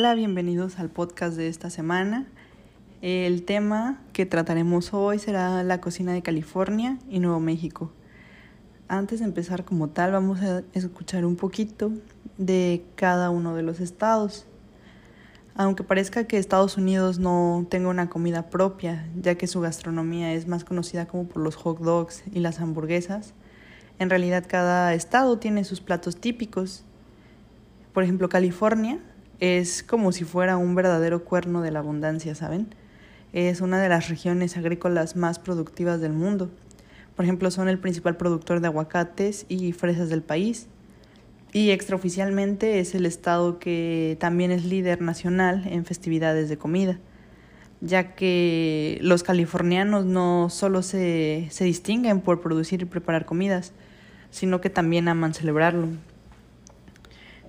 Hola, bienvenidos al podcast de esta semana. El tema que trataremos hoy será la cocina de California y Nuevo México. Antes de empezar como tal, vamos a escuchar un poquito de cada uno de los estados. Aunque parezca que Estados Unidos no tenga una comida propia, ya que su gastronomía es más conocida como por los hot dogs y las hamburguesas, en realidad cada estado tiene sus platos típicos. Por ejemplo, California es como si fuera un verdadero cuerno de la abundancia, ¿saben? Es una de las regiones agrícolas más productivas del mundo. Por ejemplo, son el principal productor de aguacates y fresas del país. Y extraoficialmente es el estado que también es líder nacional en festividades de comida, ya que los californianos no solo se, se distinguen por producir y preparar comidas, sino que también aman celebrarlo.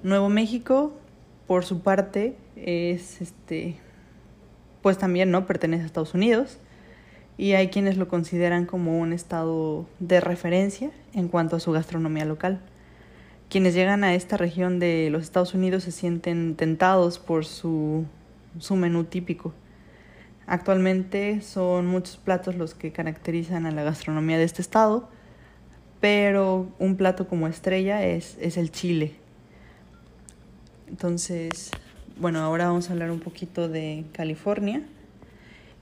Nuevo México, por su parte, es este pues también no pertenece a Estados Unidos y hay quienes lo consideran como un estado de referencia en cuanto a su gastronomía local. Quienes llegan a esta región de los Estados Unidos se sienten tentados por su, su menú típico. Actualmente son muchos platos los que caracterizan a la gastronomía de este estado, pero un plato como estrella es, es el chile. Entonces, bueno, ahora vamos a hablar un poquito de California.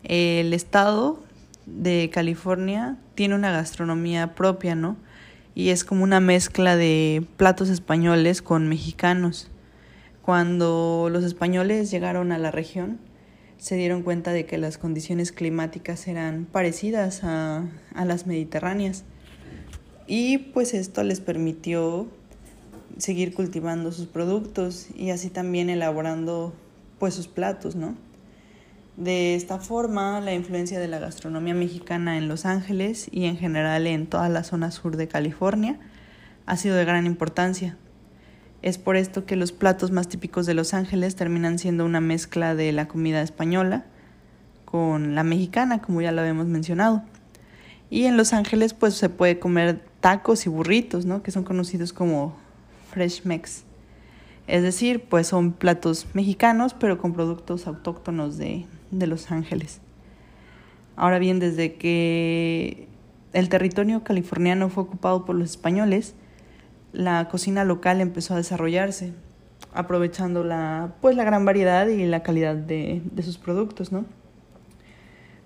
El estado de California tiene una gastronomía propia, ¿no? Y es como una mezcla de platos españoles con mexicanos. Cuando los españoles llegaron a la región, se dieron cuenta de que las condiciones climáticas eran parecidas a, a las mediterráneas y pues esto les permitió seguir cultivando sus productos y así también elaborando pues sus platos, ¿no? De esta forma, la influencia de la gastronomía mexicana en Los Ángeles y en general en toda la zona sur de California ha sido de gran importancia. Es por esto que los platos más típicos de Los Ángeles terminan siendo una mezcla de la comida española con la mexicana, como ya lo habíamos mencionado. Y en Los Ángeles pues se puede comer tacos y burritos, ¿no? Que son conocidos como Fresh Mex. Es decir, pues son platos mexicanos, pero con productos autóctonos de, de Los Ángeles. Ahora bien, desde que el territorio californiano fue ocupado por los españoles, la cocina local empezó a desarrollarse, aprovechando la, pues, la gran variedad y la calidad de, de sus productos, ¿no?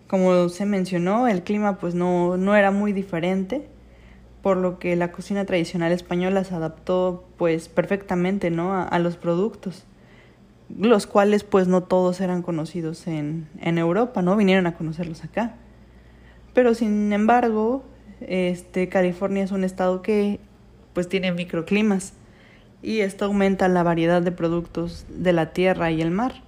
Como se mencionó, el clima pues no, no era muy diferente, por lo que la cocina tradicional española se adaptó pues perfectamente ¿no? a, los productos, los cuales pues no todos eran conocidos en, en Europa, ¿no? Vinieron a conocerlos acá. Pero sin embargo, este California es un estado que pues tiene microclimas y esto aumenta la variedad de productos de la tierra y el mar.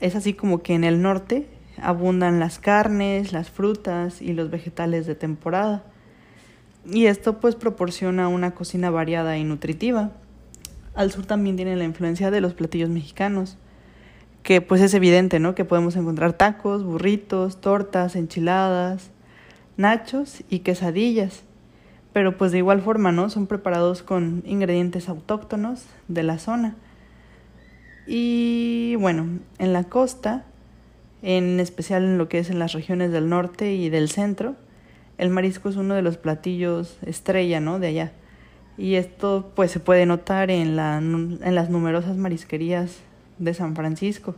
Es así como que en el norte abundan las carnes, las frutas y los vegetales de temporada. Y esto pues proporciona una cocina variada y nutritiva. Al sur también tiene la influencia de los platillos mexicanos, que pues es evidente, ¿no? Que podemos encontrar tacos, burritos, tortas, enchiladas, nachos y quesadillas. Pero pues de igual forma, ¿no? Son preparados con ingredientes autóctonos de la zona. Y bueno, en la costa en especial en lo que es en las regiones del norte y del centro. El marisco es uno de los platillos estrella, ¿no? De allá. Y esto pues se puede notar en, la, en las numerosas marisquerías de San Francisco.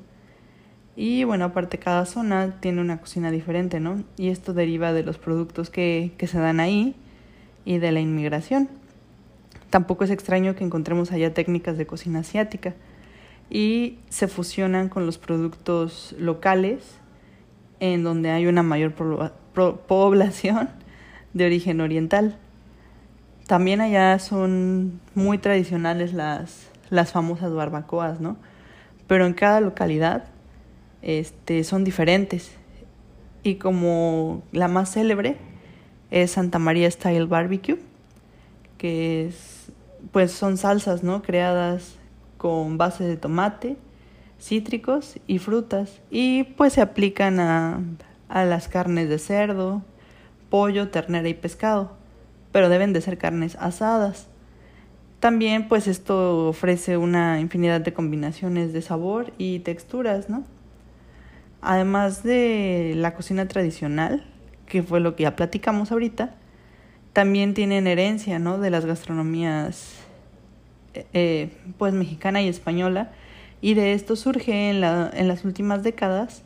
Y bueno, aparte cada zona tiene una cocina diferente, ¿no? Y esto deriva de los productos que, que se dan ahí y de la inmigración. Tampoco es extraño que encontremos allá técnicas de cocina asiática y se fusionan con los productos locales en donde hay una mayor población de origen oriental. También allá son muy tradicionales las, las famosas barbacoas, ¿no? Pero en cada localidad este, son diferentes. Y como la más célebre es Santa María Style Barbecue, que es, pues son salsas, ¿no? Creadas con base de tomate, cítricos y frutas y pues se aplican a, a las carnes de cerdo, pollo, ternera y pescado, pero deben de ser carnes asadas. También pues esto ofrece una infinidad de combinaciones de sabor y texturas, ¿no? Además de la cocina tradicional, que fue lo que ya platicamos ahorita, también tienen herencia, ¿no? De las gastronomías eh, pues mexicana y española y de esto surge en, la, en las últimas décadas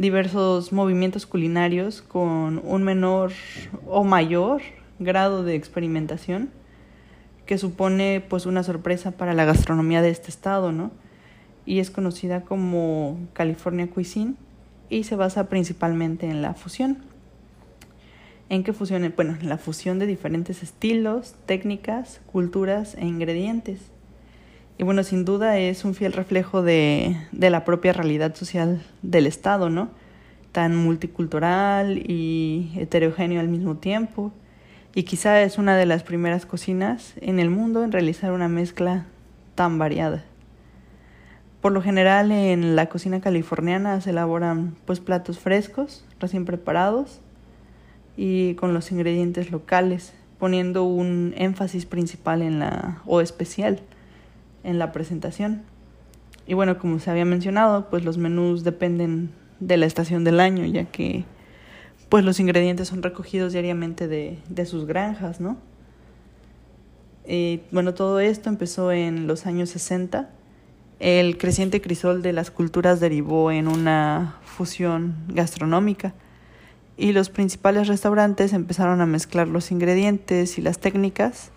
diversos movimientos culinarios con un menor o mayor grado de experimentación que supone pues una sorpresa para la gastronomía de este estado, ¿no? Y es conocida como California Cuisine y se basa principalmente en la fusión. ¿En qué fusión? Bueno, en la fusión de diferentes estilos, técnicas, culturas e ingredientes. Y bueno, sin duda es un fiel reflejo de, de la propia realidad social del Estado, ¿no? Tan multicultural y heterogéneo al mismo tiempo y quizá es una de las primeras cocinas en el mundo en realizar una mezcla tan variada. Por lo general en la cocina californiana se elaboran pues platos frescos, recién preparados y con los ingredientes locales, poniendo un énfasis principal en la o especial en la presentación. Y bueno, como se había mencionado, pues los menús dependen de la estación del año, ya que pues los ingredientes son recogidos diariamente de, de sus granjas, ¿no? Y bueno, todo esto empezó en los años 60. El creciente crisol de las culturas derivó en una fusión gastronómica y los principales restaurantes empezaron a mezclar los ingredientes y las técnicas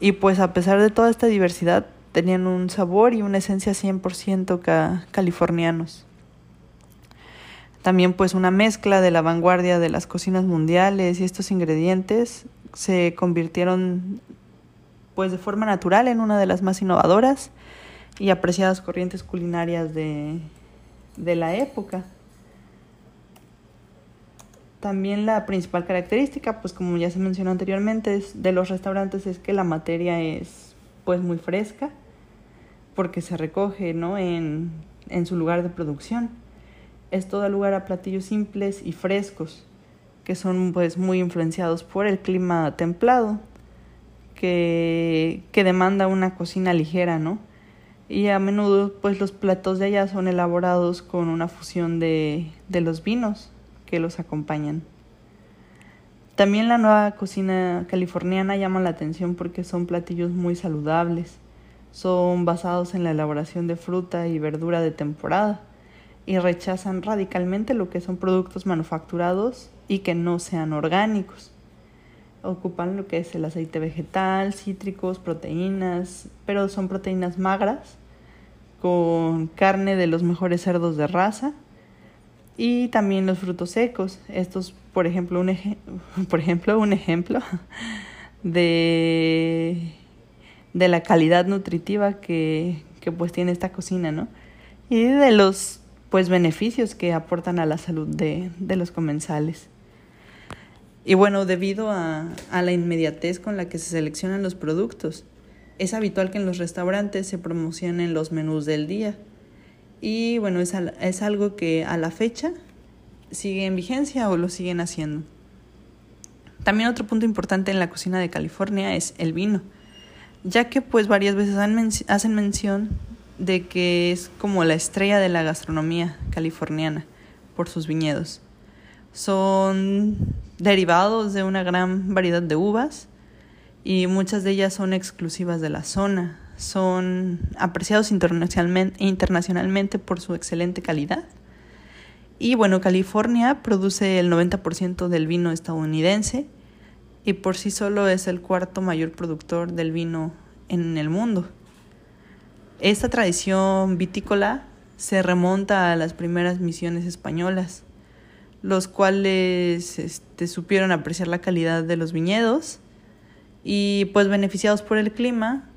y pues a pesar de toda esta diversidad tenían un sabor y una esencia 100% californianos. También pues una mezcla de la vanguardia de las cocinas mundiales y estos ingredientes se convirtieron pues de forma natural en una de las más innovadoras y apreciadas corrientes culinarias de, de la época. También la principal característica, pues como ya se mencionó anteriormente, de los restaurantes es que la materia es pues muy fresca porque se recoge ¿no? en, en su lugar de producción esto da lugar a platillos simples y frescos, que son pues muy influenciados por el clima templado, que, que demanda una cocina ligera, ¿no? Y a menudo pues los platos de allá son elaborados con una fusión de, de los vinos que los acompañan. También la nueva cocina californiana llama la atención porque son platillos muy saludables. Son basados en la elaboración de fruta y verdura de temporada y rechazan radicalmente lo que son productos manufacturados y que no sean orgánicos. Ocupan lo que es el aceite vegetal, cítricos, proteínas, pero son proteínas magras con carne de los mejores cerdos de raza y también los frutos secos. Estos, por ejemplo, un, por ejemplo, un ejemplo de, de la calidad nutritiva que, que pues tiene esta cocina, ¿no? Y de los pues beneficios que aportan a la salud de, de los comensales. Y bueno, debido a, a, la inmediatez con la que se seleccionan los productos, es habitual que en los restaurantes se promocionen los menús del día. Y bueno, es, es algo que a la fecha sigue en vigencia o lo siguen haciendo. También otro punto importante en la cocina de California es el vino, ya que pues varias veces hacen mención de que es como la estrella de la gastronomía californiana por sus viñedos. Son derivados de una gran variedad de uvas y muchas de ellas son exclusivas de la zona. Son apreciados internacionalmente, internacionalmente por su excelente calidad. Y bueno, California produce el 90% del vino estadounidense y por sí solo es el cuarto mayor productor del vino en el mundo. Esta tradición vitícola se remonta a las primeras misiones españolas, los cuales este, supieron apreciar la calidad de los viñedos y pues beneficiados por el clima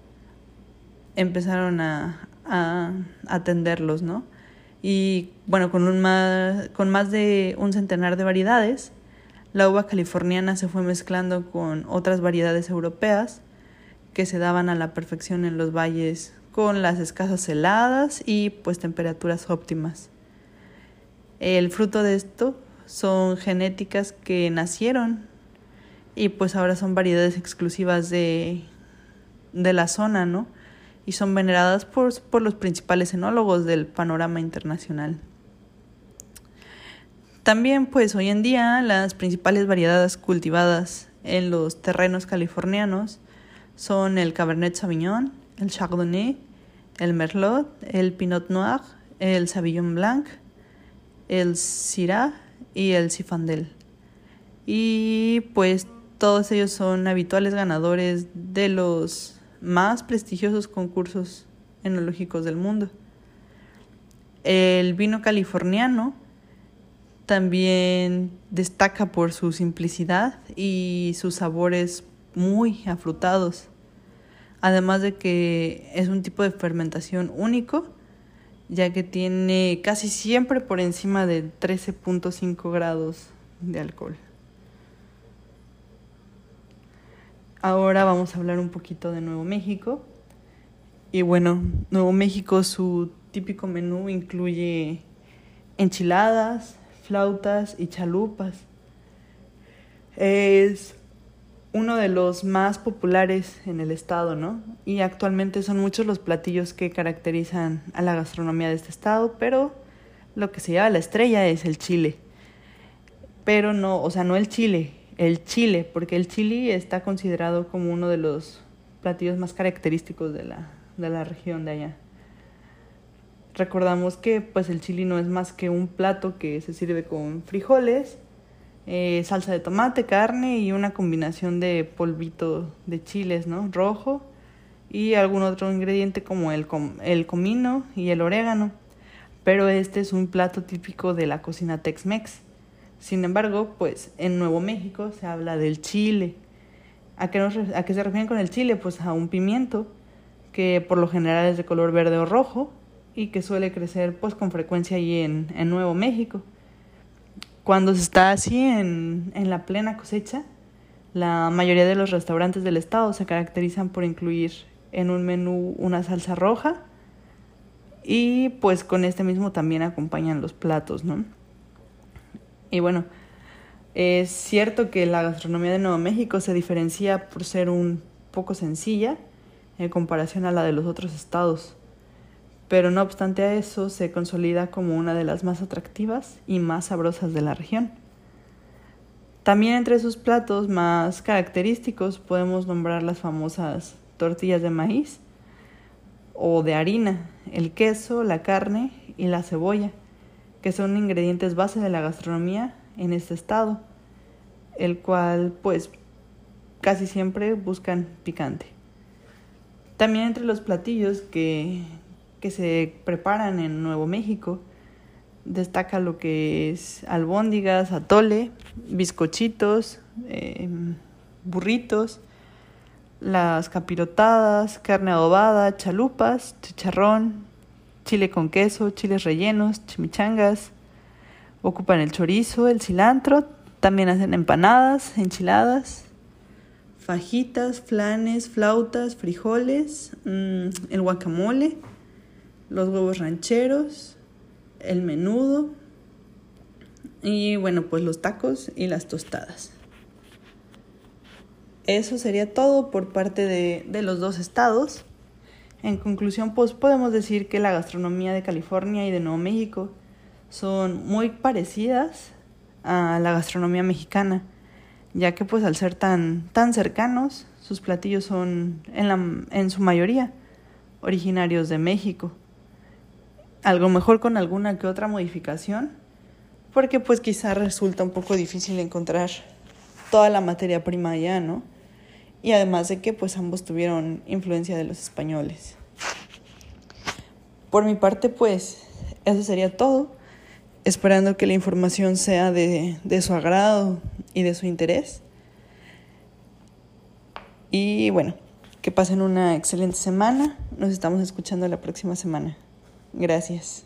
empezaron a, a atenderlos, ¿no? Y bueno, con, un más, con más de un centenar de variedades, la uva californiana se fue mezclando con otras variedades europeas que se daban a la perfección en los valles con las escasas heladas y pues temperaturas óptimas. El fruto de esto son genéticas que nacieron y pues ahora son variedades exclusivas de, de la zona, ¿no? Y son veneradas por, por los principales enólogos del panorama internacional. También, pues hoy en día, las principales variedades cultivadas en los terrenos californianos son el Cabernet Sauvignon, el Chardonnay, el Merlot, el Pinot Noir, el Sauvignon Blanc, el Syrah y el Zinfandel. Y pues todos ellos son habituales ganadores de los más prestigiosos concursos enológicos del mundo. El vino californiano también destaca por su simplicidad y sus sabores muy afrutados, además de que es un tipo de fermentación único, ya que tiene casi siempre por encima de 13.5 grados de alcohol. Ahora vamos a hablar un poquito de Nuevo México. Y bueno, Nuevo México, su típico menú incluye enchiladas, flautas y chalupas. Es uno de los más populares en el estado, ¿no? Y actualmente son muchos los platillos que caracterizan a la gastronomía de este estado, pero lo que se llama la estrella es el chile. Pero no, o sea, no el chile, el chile, porque el chile está considerado como uno de los platillos más característicos de la, de la región de allá. Recordamos que pues el chili no es más que un plato que se sirve con frijoles, eh, salsa de tomate, carne y una combinación de polvito de chiles, ¿no? Rojo y algún otro ingrediente como el, el comino y el orégano. Pero este es un plato típico de la cocina Tex-Mex. Sin embargo, pues en Nuevo México se habla del chile. ¿A qué, ¿A qué se refieren con el chile? Pues a un pimiento que por lo general es de color verde o rojo y que suele crecer pues con frecuencia allí en, en Nuevo México. Cuando se está así en, en la plena cosecha, la mayoría de los restaurantes del estado se caracterizan por incluir en un menú una salsa roja y pues con este mismo también acompañan los platos, ¿no? Y bueno, es cierto que la gastronomía de Nuevo México se diferencia por ser un poco sencilla en comparación a la de los otros estados pero no obstante a eso se consolida como una de las más atractivas y más sabrosas de la región. También entre sus platos más característicos podemos nombrar las famosas tortillas de maíz o de harina, el queso, la carne y la cebolla, que son ingredientes base de la gastronomía en este estado, el cual pues casi siempre buscan picante. También entre los platillos que, que se preparan en Nuevo México. Destaca lo que es albóndigas, atole, bizcochitos, em, burritos, las capirotadas, carne adobada, chalupas, chicharrón, chile con queso, chiles rellenos, chimichangas. Ocupan el chorizo, el cilantro, también hacen empanadas, enchiladas, fajitas, flanes, flautas, frijoles, mm, el guacamole los huevos rancheros, el menudo y bueno, pues los tacos y las tostadas. Eso sería todo por parte de, de los dos estados. En conclusión, pues podemos decir que la gastronomía de California y de Nuevo México son muy parecidas a la gastronomía mexicana, ya que pues al ser tan, tan cercanos, sus platillos son en, la, en su mayoría originarios de México algo mejor con alguna que otra modificación, porque pues quizá resulta un poco difícil encontrar toda la materia prima allá, ¿no? Y además de que pues ambos tuvieron influencia de los españoles. Por mi parte pues eso sería todo, esperando que la información sea de, de su agrado y de su interés. Y bueno, que pasen una excelente semana. Nos estamos escuchando la próxima semana. Gracias.